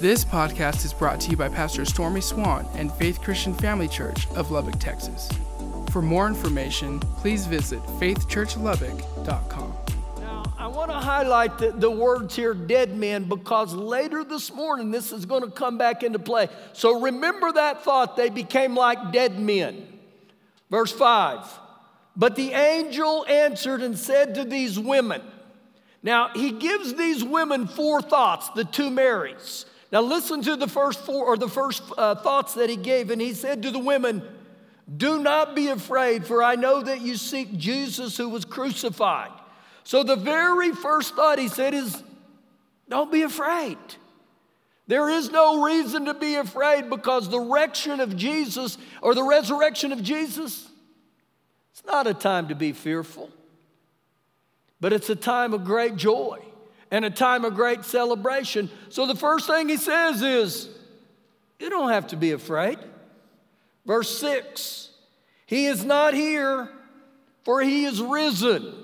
This podcast is brought to you by Pastor Stormy Swan and Faith Christian Family Church of Lubbock, Texas. For more information, please visit faithchurchlubbock.com. Now, I want to highlight the, the words here, dead men, because later this morning this is going to come back into play. So remember that thought, they became like dead men. Verse 5 But the angel answered and said to these women, now, he gives these women four thoughts, the two Marys. Now, listen to the first four or the first uh, thoughts that he gave. And he said to the women, Do not be afraid, for I know that you seek Jesus who was crucified. So, the very first thought he said is, Don't be afraid. There is no reason to be afraid because the resurrection of Jesus or the resurrection of Jesus, it's not a time to be fearful, but it's a time of great joy and a time of great celebration. So the first thing he says is, You don't have to be afraid. Verse 6 He is not here, for he is risen.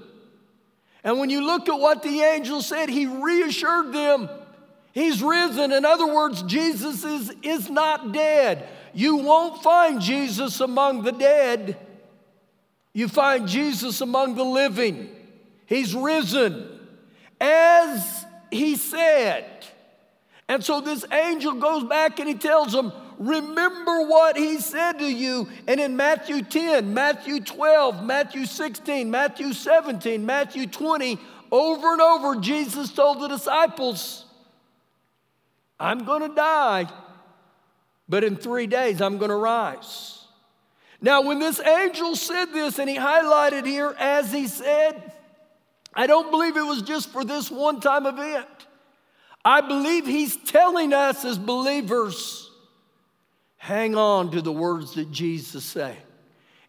And when you look at what the angel said, he reassured them he's risen. In other words, Jesus is, is not dead. You won't find Jesus among the dead, you find Jesus among the living. He's risen as he said. And so this angel goes back and he tells them, Remember what he said to you. And in Matthew 10, Matthew 12, Matthew 16, Matthew 17, Matthew 20, over and over, Jesus told the disciples, I'm going to die, but in three days I'm going to rise. Now, when this angel said this, and he highlighted here, as he said, I don't believe it was just for this one time event. I believe he's telling us as believers hang on to the words that Jesus said.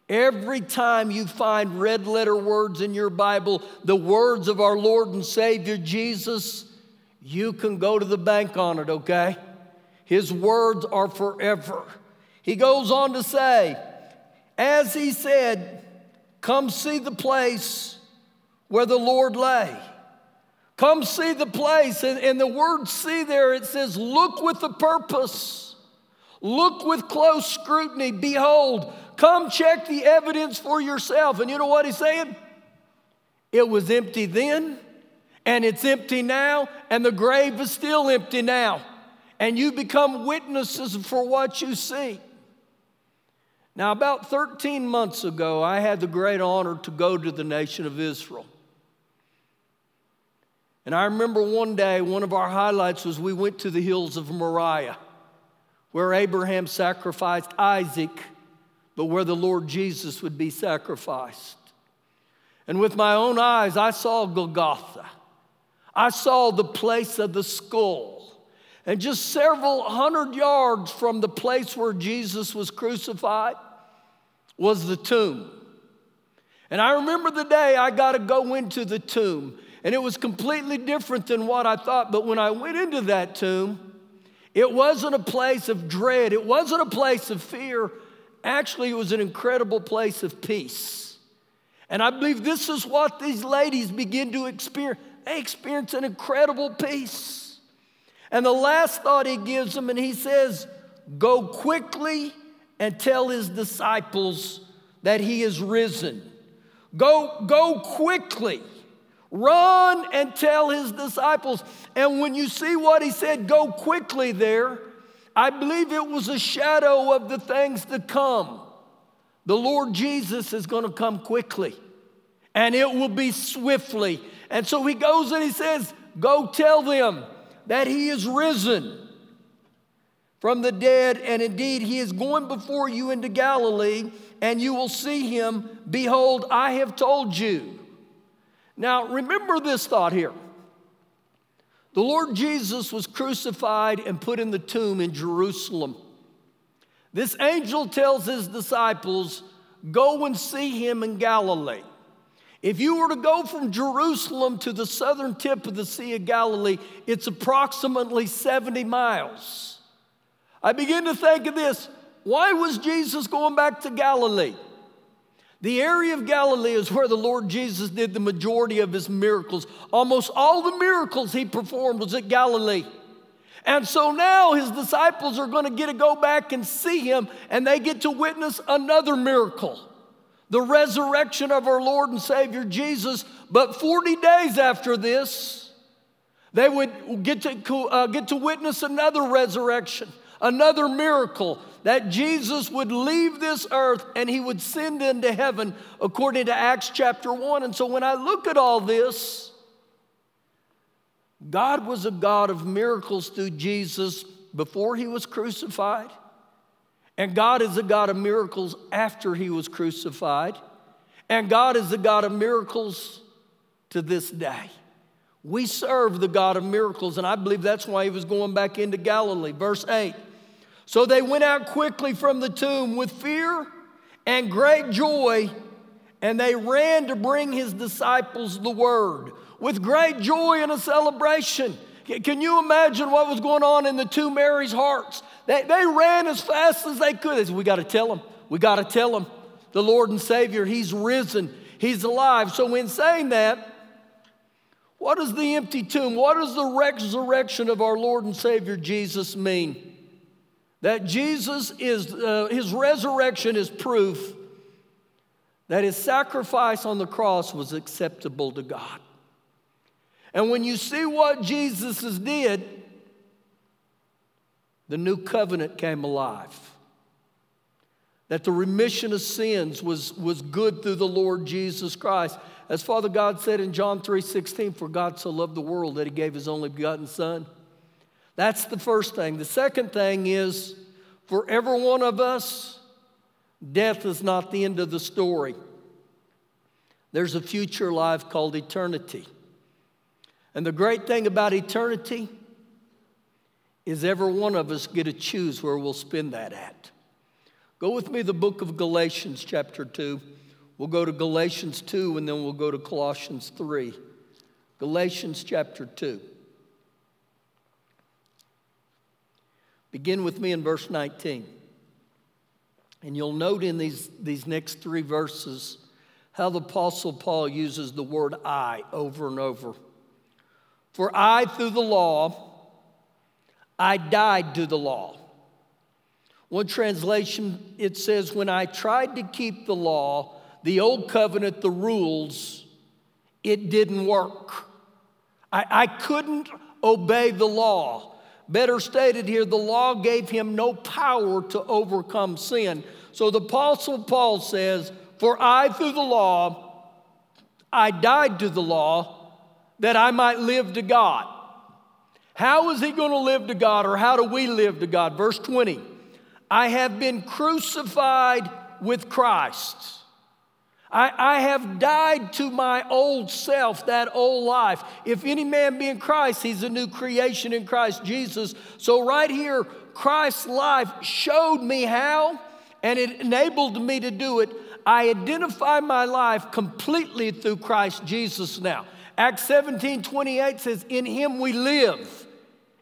Every time you find red letter words in your Bible, the words of our Lord and Savior Jesus, you can go to the bank on it, okay? His words are forever. He goes on to say, as he said, Come see the place where the Lord lay. Come see the place. And, and the word see there, it says, look with a purpose. Look with close scrutiny. Behold, come check the evidence for yourself. And you know what he's saying? It was empty then, and it's empty now, and the grave is still empty now. And you become witnesses for what you see. Now, about 13 months ago, I had the great honor to go to the nation of Israel. And I remember one day, one of our highlights was we went to the hills of Moriah, where Abraham sacrificed Isaac, but where the Lord Jesus would be sacrificed. And with my own eyes, I saw Golgotha. I saw the place of the skull. And just several hundred yards from the place where Jesus was crucified was the tomb. And I remember the day I got to go into the tomb. And it was completely different than what I thought. But when I went into that tomb, it wasn't a place of dread, it wasn't a place of fear. Actually, it was an incredible place of peace. And I believe this is what these ladies begin to experience. They experience an incredible peace. And the last thought he gives them, and he says, Go quickly and tell his disciples that he is risen. Go, go quickly. Run and tell his disciples. And when you see what he said, go quickly there, I believe it was a shadow of the things to come. The Lord Jesus is going to come quickly and it will be swiftly. And so he goes and he says, Go tell them that he is risen from the dead, and indeed he is going before you into Galilee, and you will see him. Behold, I have told you. Now, remember this thought here. The Lord Jesus was crucified and put in the tomb in Jerusalem. This angel tells his disciples, Go and see him in Galilee. If you were to go from Jerusalem to the southern tip of the Sea of Galilee, it's approximately 70 miles. I begin to think of this why was Jesus going back to Galilee? The area of Galilee is where the Lord Jesus did the majority of his miracles. Almost all the miracles he performed was at Galilee. And so now his disciples are going to get to go back and see him, and they get to witness another miracle the resurrection of our Lord and Savior Jesus. But 40 days after this, they would get to, uh, get to witness another resurrection, another miracle that Jesus would leave this earth and he would send into heaven, according to Acts chapter 1. And so when I look at all this, God was a God of miracles through Jesus before he was crucified, and God is a God of miracles after he was crucified, and God is a God of miracles to this day. We serve the God of miracles, and I believe that's why he was going back into Galilee. Verse 8 So they went out quickly from the tomb with fear and great joy, and they ran to bring his disciples the word with great joy and a celebration. Can you imagine what was going on in the two Marys' hearts? They, they ran as fast as they could. They said, We got to tell them. We got to tell them. The Lord and Savior, He's risen. He's alive. So, in saying that, what does the empty tomb, what does the resurrection of our Lord and Savior Jesus mean? That Jesus is, uh, His resurrection is proof that His sacrifice on the cross was acceptable to God. And when you see what Jesus did, the new covenant came alive. That the remission of sins was, was good through the Lord Jesus Christ. As Father God said in John 3:16, for God so loved the world that he gave his only begotten son. That's the first thing. The second thing is for every one of us, death is not the end of the story. There's a future life called eternity. And the great thing about eternity is every one of us get to choose where we'll spend that at. Go with me the book of Galatians chapter 2. We'll go to Galatians 2 and then we'll go to Colossians 3. Galatians chapter 2. Begin with me in verse 19. And you'll note in these, these next three verses how the Apostle Paul uses the word I over and over. For I, through the law, I died to the law. One translation, it says, When I tried to keep the law, the old covenant, the rules, it didn't work. I, I couldn't obey the law. Better stated here, the law gave him no power to overcome sin. So the Apostle Paul says, For I, through the law, I died to the law that I might live to God. How is he going to live to God, or how do we live to God? Verse 20 I have been crucified with Christ. I, I, have died to my old self, that old life. If any man be in Christ, he's a new creation in Christ Jesus. So, right here, Christ's life showed me how, and it enabled me to do it. I identify my life completely through Christ Jesus now. Acts 17 28 says, In him we live,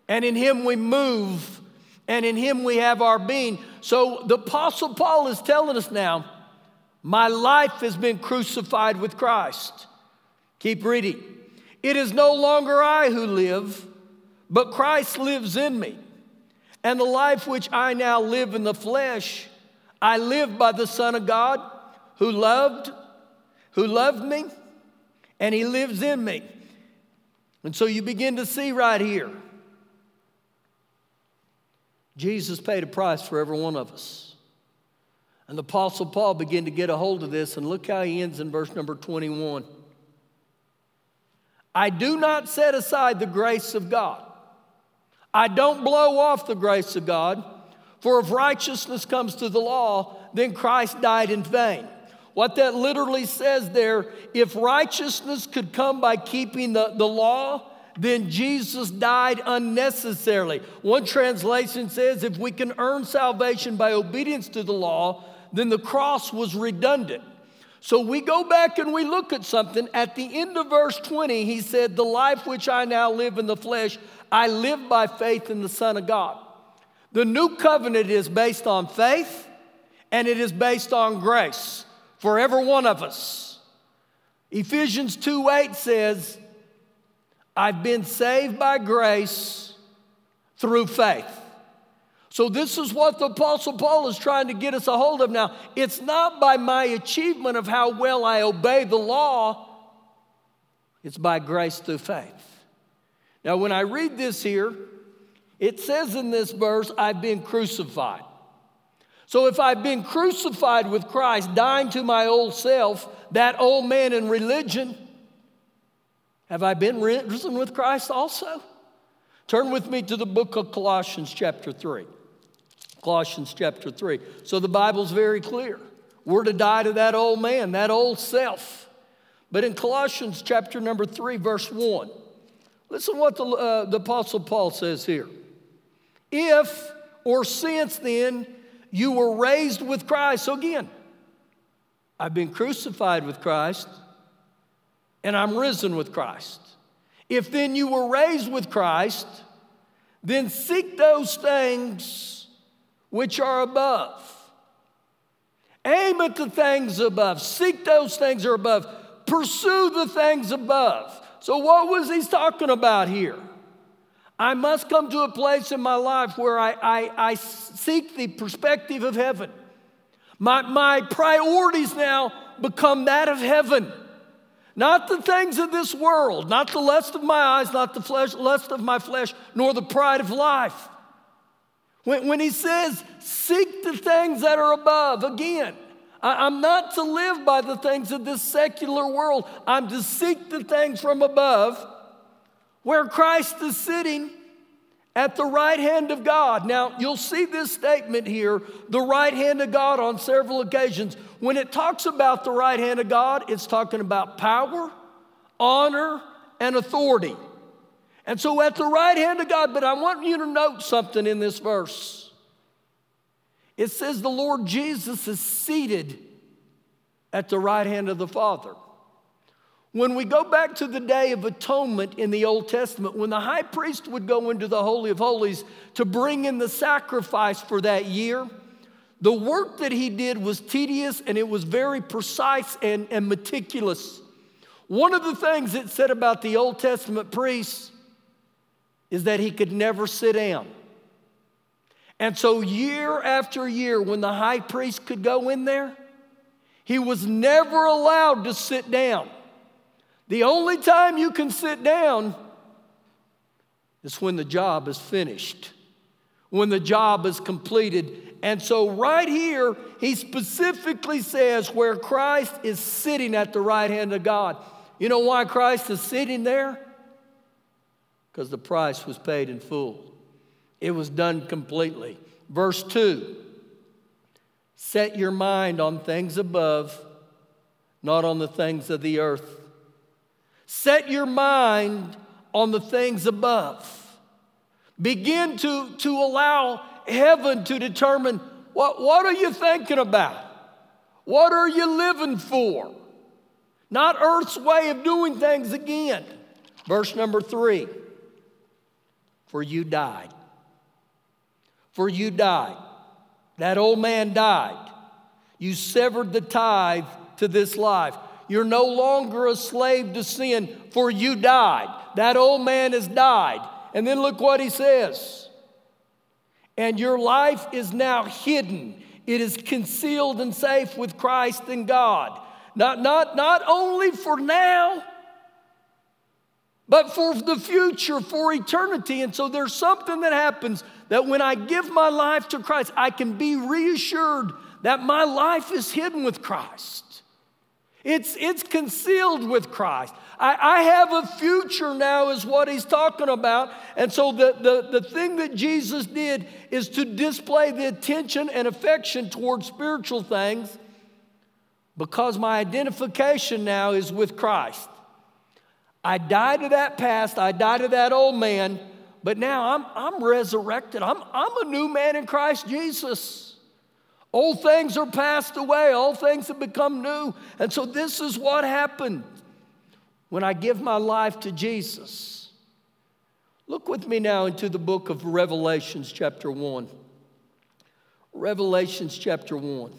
and in him we move, and in him we have our being. So the Apostle Paul is telling us now, My life has been crucified with Christ. Keep reading. It is no longer I who live, but Christ lives in me. And the life which I now live in the flesh, I live by the Son of God who loved, who loved me and He lives in me. And so you begin to see right here Jesus paid a price for every one of us. And the Apostle Paul began to get a hold of this, and look how he ends in verse number 21. I do not set aside the grace of God. I don't blow off the grace of God, for if righteousness comes to the law, then Christ died in vain. What that literally says there, if righteousness could come by keeping the, the law, then Jesus died unnecessarily. One translation says if we can earn salvation by obedience to the law, then the cross was redundant. So we go back and we look at something. At the end of verse 20, he said, The life which I now live in the flesh, I live by faith in the Son of God. The new covenant is based on faith and it is based on grace for every one of us. Ephesians 2 8 says, I've been saved by grace through faith. So, this is what the Apostle Paul is trying to get us a hold of now. It's not by my achievement of how well I obey the law, it's by grace through faith. Now, when I read this here, it says in this verse, I've been crucified. So, if I've been crucified with Christ, dying to my old self, that old man in religion, have I been risen with Christ also? Turn with me to the book of Colossians, chapter 3. Colossians, chapter 3. So the Bible's very clear. We're to die to that old man, that old self. But in Colossians, chapter number 3, verse 1, listen what the, uh, the Apostle Paul says here. If or since then you were raised with Christ. So again, I've been crucified with Christ and I'm risen with Christ. If then you were raised with Christ, then seek those things which are above. Aim at the things above. Seek those things that are above. Pursue the things above. So, what was he talking about here? I must come to a place in my life where I, I, I seek the perspective of heaven. My, my priorities now become that of heaven. Not the things of this world, not the lust of my eyes, not the flesh, lust of my flesh, nor the pride of life. When, when he says, seek the things that are above, again, I, I'm not to live by the things of this secular world. I'm to seek the things from above where Christ is sitting at the right hand of God. Now, you'll see this statement here, the right hand of God, on several occasions. When it talks about the right hand of God, it's talking about power, honor, and authority. And so at the right hand of God, but I want you to note something in this verse. It says the Lord Jesus is seated at the right hand of the Father. When we go back to the Day of Atonement in the Old Testament, when the high priest would go into the Holy of Holies to bring in the sacrifice for that year, the work that he did was tedious and it was very precise and, and meticulous. One of the things it said about the Old Testament priest is that he could never sit down. And so, year after year, when the high priest could go in there, he was never allowed to sit down. The only time you can sit down is when the job is finished, when the job is completed. And so, right here, he specifically says where Christ is sitting at the right hand of God. You know why Christ is sitting there? Because the price was paid in full, it was done completely. Verse 2 Set your mind on things above, not on the things of the earth. Set your mind on the things above. Begin to, to allow heaven to determine what, what are you thinking about? What are you living for? Not earth's way of doing things again. Verse number three For you died. For you died. That old man died. You severed the tithe to this life. You're no longer a slave to sin, for you died. That old man has died. And then look what he says. And your life is now hidden. It is concealed and safe with Christ and God. Not, not, not only for now, but for the future, for eternity. And so there's something that happens that when I give my life to Christ, I can be reassured that my life is hidden with Christ. It's, it's concealed with Christ. I, I have a future now, is what he's talking about. And so, the, the, the thing that Jesus did is to display the attention and affection towards spiritual things because my identification now is with Christ. I died to that past, I died to that old man, but now I'm, I'm resurrected. I'm, I'm a new man in Christ Jesus. Old things are passed away, all things have become new. And so, this is what happened when I give my life to Jesus. Look with me now into the book of Revelations, chapter 1. Revelations, chapter 1.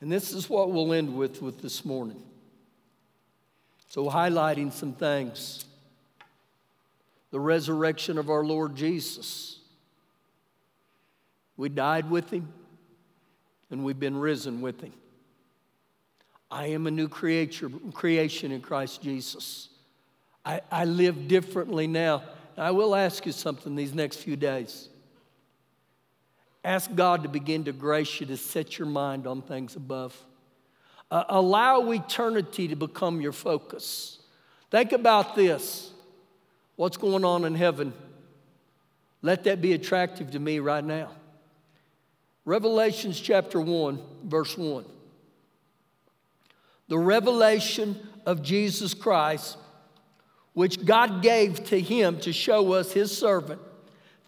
And this is what we'll end with, with this morning. So, highlighting some things. the resurrection of our Lord Jesus. We died with him and we've been risen with him. I am a new creature, creation in Christ Jesus. I, I live differently now. I will ask you something these next few days. Ask God to begin to grace you to set your mind on things above. Uh, allow eternity to become your focus. Think about this what's going on in heaven? Let that be attractive to me right now. Revelations chapter 1, verse 1. The revelation of Jesus Christ, which God gave to him to show us his servant,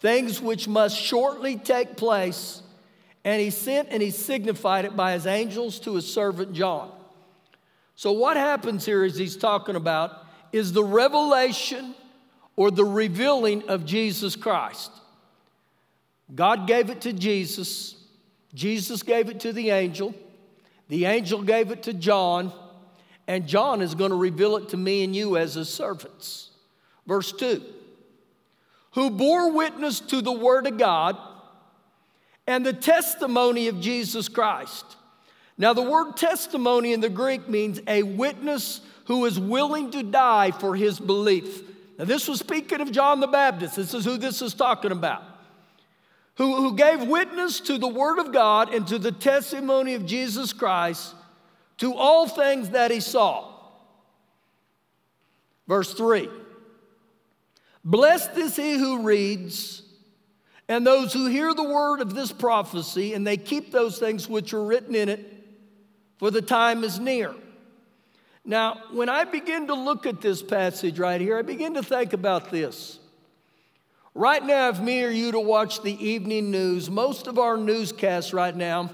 things which must shortly take place and he sent and he signified it by his angels to his servant John. So, what happens here is he's talking about is the revelation or the revealing of Jesus Christ. God gave it to Jesus, Jesus gave it to the angel, the angel gave it to John, and John is going to reveal it to me and you as his servants. Verse 2 Who bore witness to the word of God and the testimony of Jesus Christ. Now, the word testimony in the Greek means a witness who is willing to die for his belief. Now, this was speaking of John the Baptist. This is who this is talking about. Who, who gave witness to the Word of God and to the testimony of Jesus Christ to all things that he saw. Verse 3 Blessed is he who reads and those who hear the word of this prophecy and they keep those things which are written in it, for the time is near. Now, when I begin to look at this passage right here, I begin to think about this. Right now, if me or you to watch the evening news, most of our newscasts right now,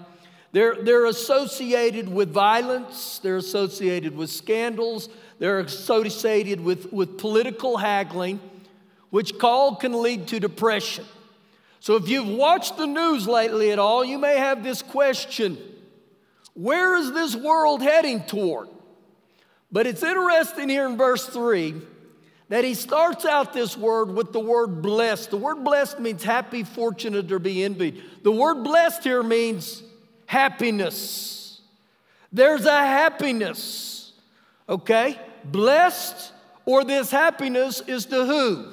they're, they're associated with violence, they're associated with scandals, they're associated with, with political haggling, which all can lead to depression. So if you've watched the news lately at all, you may have this question Where is this world heading toward? But it's interesting here in verse 3 that he starts out this word with the word blessed. The word blessed means happy, fortunate, or be envied. The word blessed here means happiness. There's a happiness, okay? Blessed or this happiness is to who?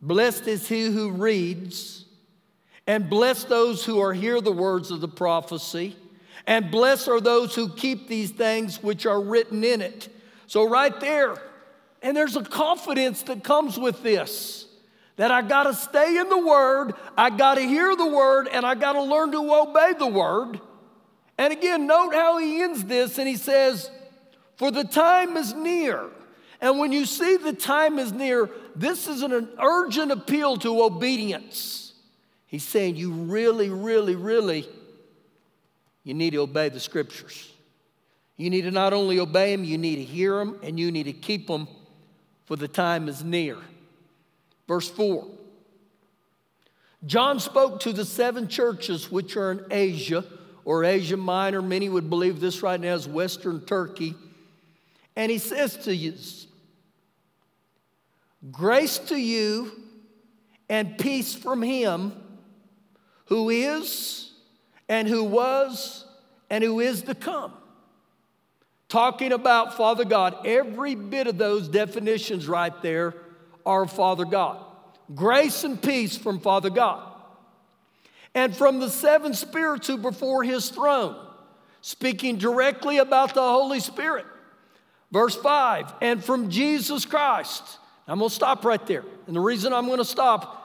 Blessed is he who reads, and blessed those who are hear the words of the prophecy, and blessed are those who keep these things which are written in it. So, right there, and there's a confidence that comes with this that I got to stay in the Word, I got to hear the Word, and I got to learn to obey the Word. And again, note how he ends this, and he says, For the time is near. And when you see the time is near, this is an urgent appeal to obedience. He's saying you really, really, really, you need to obey the scriptures. You need to not only obey them, you need to hear them, and you need to keep them, for the time is near. Verse 4 John spoke to the seven churches which are in Asia or Asia Minor. Many would believe this right now is Western Turkey. And he says to you, Grace to you and peace from him who is and who was and who is to come. Talking about Father God, every bit of those definitions right there are Father God. Grace and peace from Father God. And from the seven spirits who before his throne, speaking directly about the Holy Spirit. Verse 5 and from Jesus Christ I'm to stop right there. And the reason I'm to stop,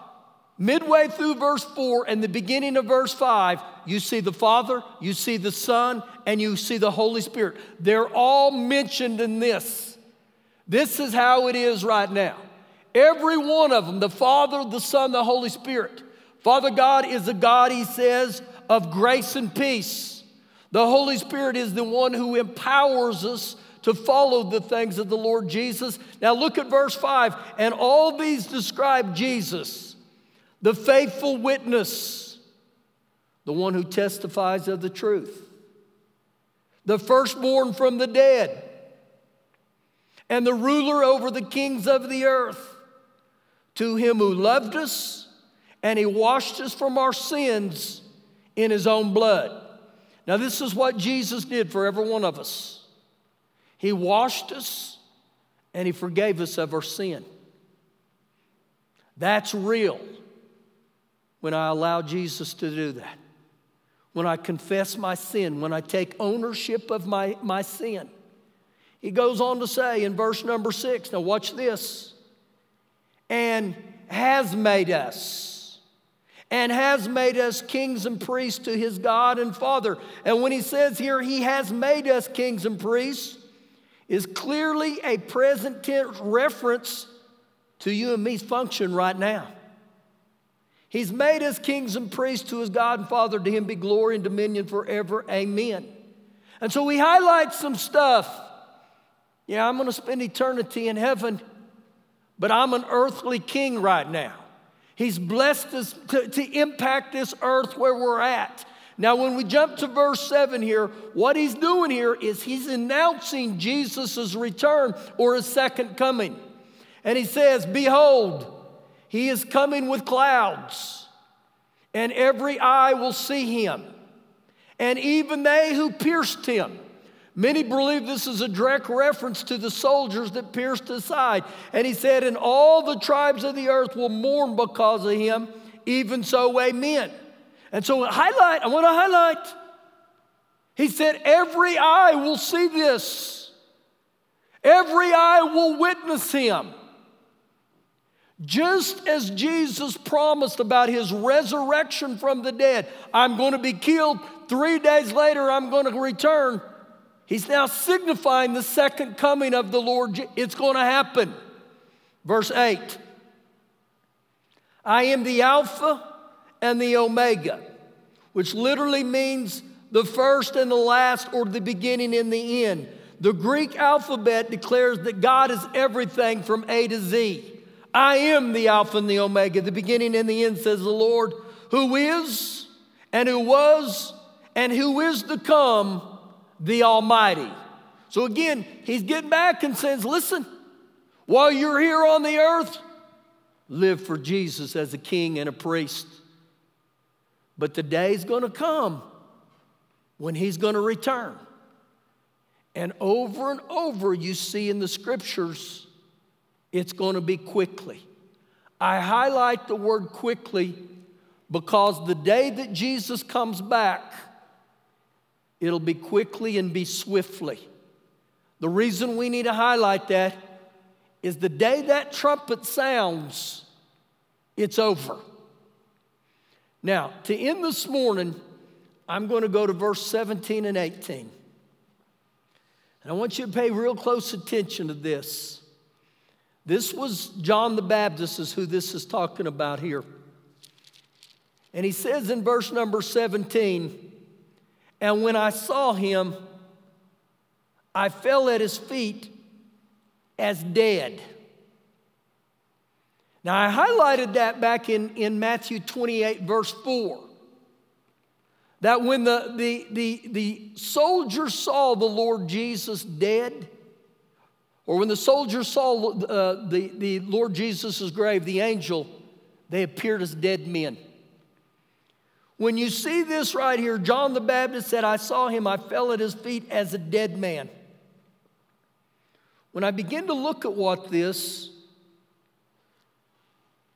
midway through verse 4 and the beginning of verse 5, you see the Father, you see the Son, and you see the Holy Spirit. They're all mentioned in this. This is how it is right now. Every one of them, the Father, the Son, the Holy Spirit. Father God is a God, he says, of grace and peace. The Holy Spirit is the one who empowers us to follow the things of the Lord Jesus. Now look at verse 5. And all these describe Jesus, the faithful witness, the one who testifies of the truth, the firstborn from the dead, and the ruler over the kings of the earth. to him who loved us and he washed us from our sins in his own blood. Now, this is what Jesus did for every one of us. He washed us and he forgave us of our sin. That's real when I allow Jesus to do that. When I confess my sin, when I take ownership of my, my sin. He goes on to say in verse number six, now watch this, and has made us, and has made us kings and priests to his God and Father. And when he says here, he has made us kings and priests, is clearly a present tense reference to you and me's function right now. He's made us kings and priests to his God and Father. To him be glory and dominion forever. Amen. And so we highlight some stuff yeah, I'm going to spend eternity in heaven, but I'm an earthly king right now. He's blessed us to, to impact this earth where we're at. Now, when we jump to verse 7 here, what he's doing here is he's announcing Jesus' return or his second coming. And he says, Behold, he is coming with clouds, and every eye will see him, and even they who pierced him. Many believe this is a direct reference to the soldiers that pierced his side. And he said, And all the tribes of the earth will mourn because of him, even so, amen. And so, highlight, I want to highlight. He said, Every eye will see this, every eye will witness him. Just as Jesus promised about his resurrection from the dead, I'm going to be killed. Three days later, I'm going to return. He's now signifying the second coming of the Lord. It's going to happen. Verse 8 I am the Alpha and the Omega, which literally means the first and the last, or the beginning and the end. The Greek alphabet declares that God is everything from A to Z. I am the Alpha and the Omega, the beginning and the end, says the Lord, who is and who was and who is to come the Almighty. So again, he's getting back and says, listen, while you're here on the earth, live for Jesus as a king and a priest. But the day's to come when he's to return. And over and over, you see in the scriptures, it's going to be quickly. I highlight the word quickly because the day that Jesus comes back, It'll be quickly and be swiftly. The reason we need to highlight that is the day that trumpet sounds, it's over. Now, to end this morning, I'm going to go to verse 17 and 18. And I want you to pay real close attention to this. This was John the Baptist, is who this is talking about here. And he says in verse number 17, and when I saw him, I fell at his feet as dead. Now, I highlighted that back in, in Matthew 28, verse 4. That when the, the, the, the soldiers saw the Lord Jesus dead, or when the soldiers saw uh, the, the Lord Jesus' grave, the angel, they appeared as dead men. When you see this right here, John the Baptist said, I saw him, I fell at his feet as a dead man. When I begin to look at what this,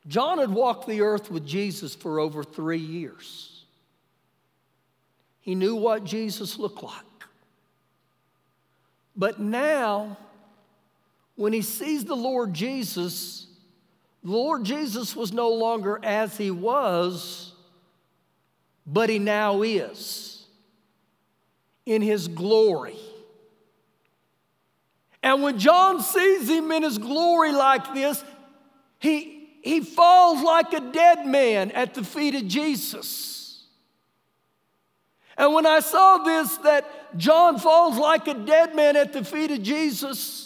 John had walked the earth with Jesus for over three years. He knew what Jesus looked like. But now, when he sees the Lord Jesus, the Lord Jesus was no longer as he was but he now is in his glory. And when John sees him in his glory like this, he, he falls like a dead man at the feet of Jesus. And when I saw this, that John falls like a dead man at the feet of Jesus,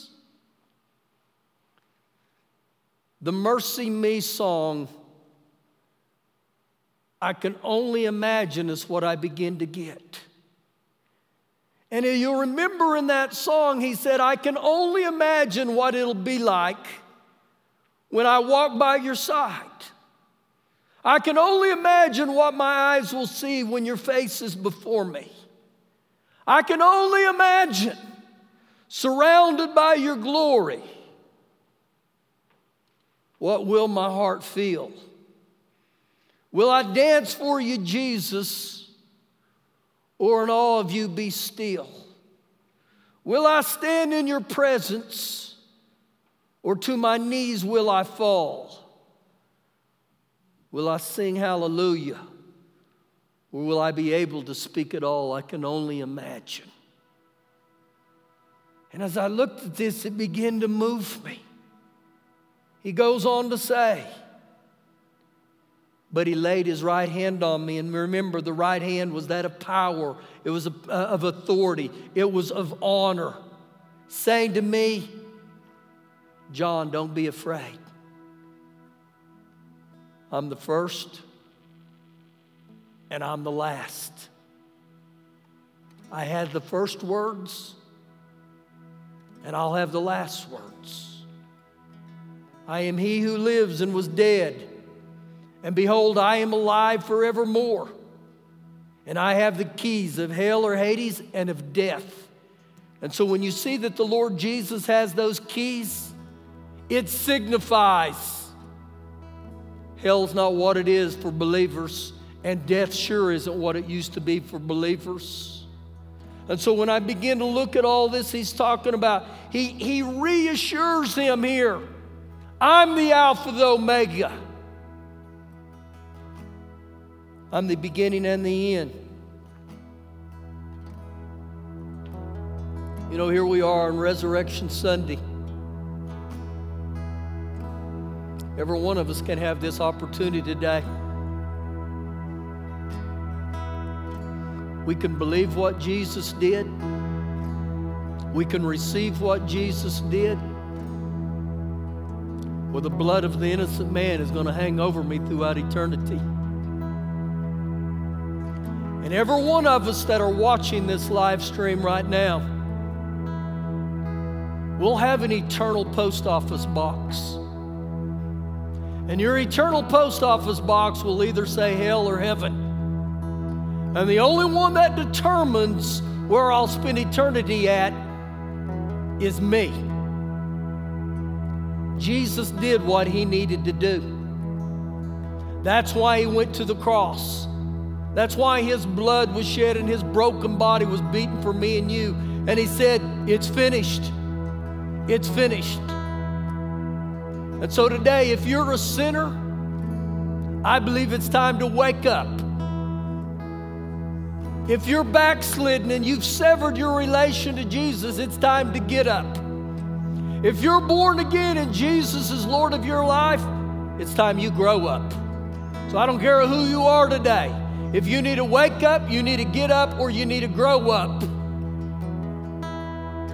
the MercyMe song I can only imagine is what I begin to get. And you'll remember in that song, he said, I can only imagine what it'll be like when I walk by your side. I can only imagine what my eyes will see when your face is before me. I can only imagine surrounded by your glory. What will my heart feel? Will I dance for you, Jesus, or in awe of you be still? Will I stand in your presence, or to my knees will I fall? Will I sing hallelujah, or will I be able to speak at all? I can only imagine. And as I looked at this, it began to move me. He goes on to say, but he laid his right hand on me. And remember, the right hand was that of power, it was uh, of authority, it was of honor, saying to me, John, don't be afraid. I'm the first and I'm the last. I had the first words and I'll have the last words. I am he who lives and was dead and behold, I am alive forevermore. And I have the keys of hell or Hades and of death. And so when you see that the Lord Jesus has those keys, it signifies hell's not what it is for believers, and death sure isn't what it used to be for believers. And so when I begin to look at all this, he's talking about, he, he reassures them here I'm the Alpha, the Omega. I'm the beginning and the end. You know, here we are on Resurrection Sunday. Every one of us can have this opportunity today. We can believe what Jesus did. We can receive what Jesus did. Well, the blood of the innocent man is going to hang over me throughout eternity. And every one of us that are watching this live stream right now, we'll have an eternal post office box. And your eternal post office box will either say hell or heaven. And the only one that determines where I'll spend eternity at is me. Jesus did what he needed to do. That's why he went to the cross. That's why his blood was shed and his broken body was beaten for me and you. And he said, It's finished. It's finished. And so today, if you're a sinner, I believe it's time to wake up. If you're backslidden and you've severed your relation to Jesus, it's time to get up. If you're born again and Jesus is Lord of your life, it's time you grow up. So I don't care who you are today. If you need to wake up, you need to get up, or you need to grow up.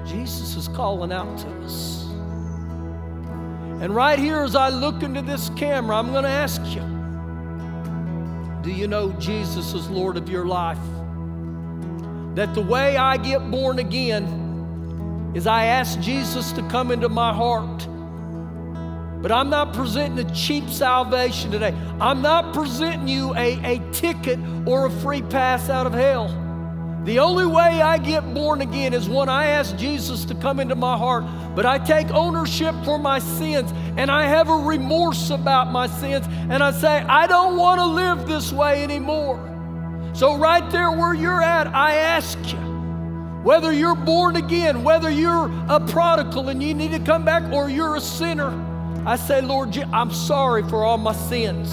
Jesus is calling out to us. And right here, as I look into this camera, I'm going to ask you Do you know Jesus is Lord of your life? That the way I get born again is I ask Jesus to come into my heart. But I'm not presenting a cheap salvation today. I'm not presenting you a, a ticket or a free pass out of hell. The only way I get born again is when I ask Jesus to come into my heart, but I take ownership for my sins and I have a remorse about my sins and I say, I don't want to live this way anymore. So, right there where you're at, I ask you, whether you're born again, whether you're a prodigal and you need to come back, or you're a sinner, I say, Lord, I'm sorry for all my sins.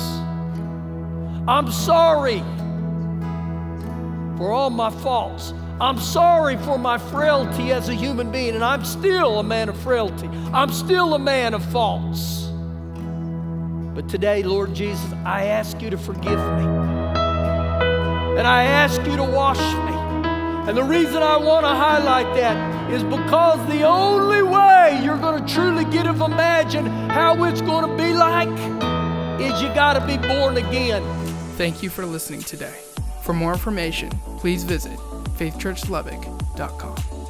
I'm sorry for all my faults. I'm sorry for my frailty as a human being, and I'm still a man of frailty. I'm still a man of faults. But today, Lord Jesus, I ask you to forgive me. And I ask you to wash me. And the reason I want to highlight that is because the only way you're going to truly get to imagine how it's going to be like is you got to be born again. Thank you for listening today. For more information, please visit faithchurchlubbock.com.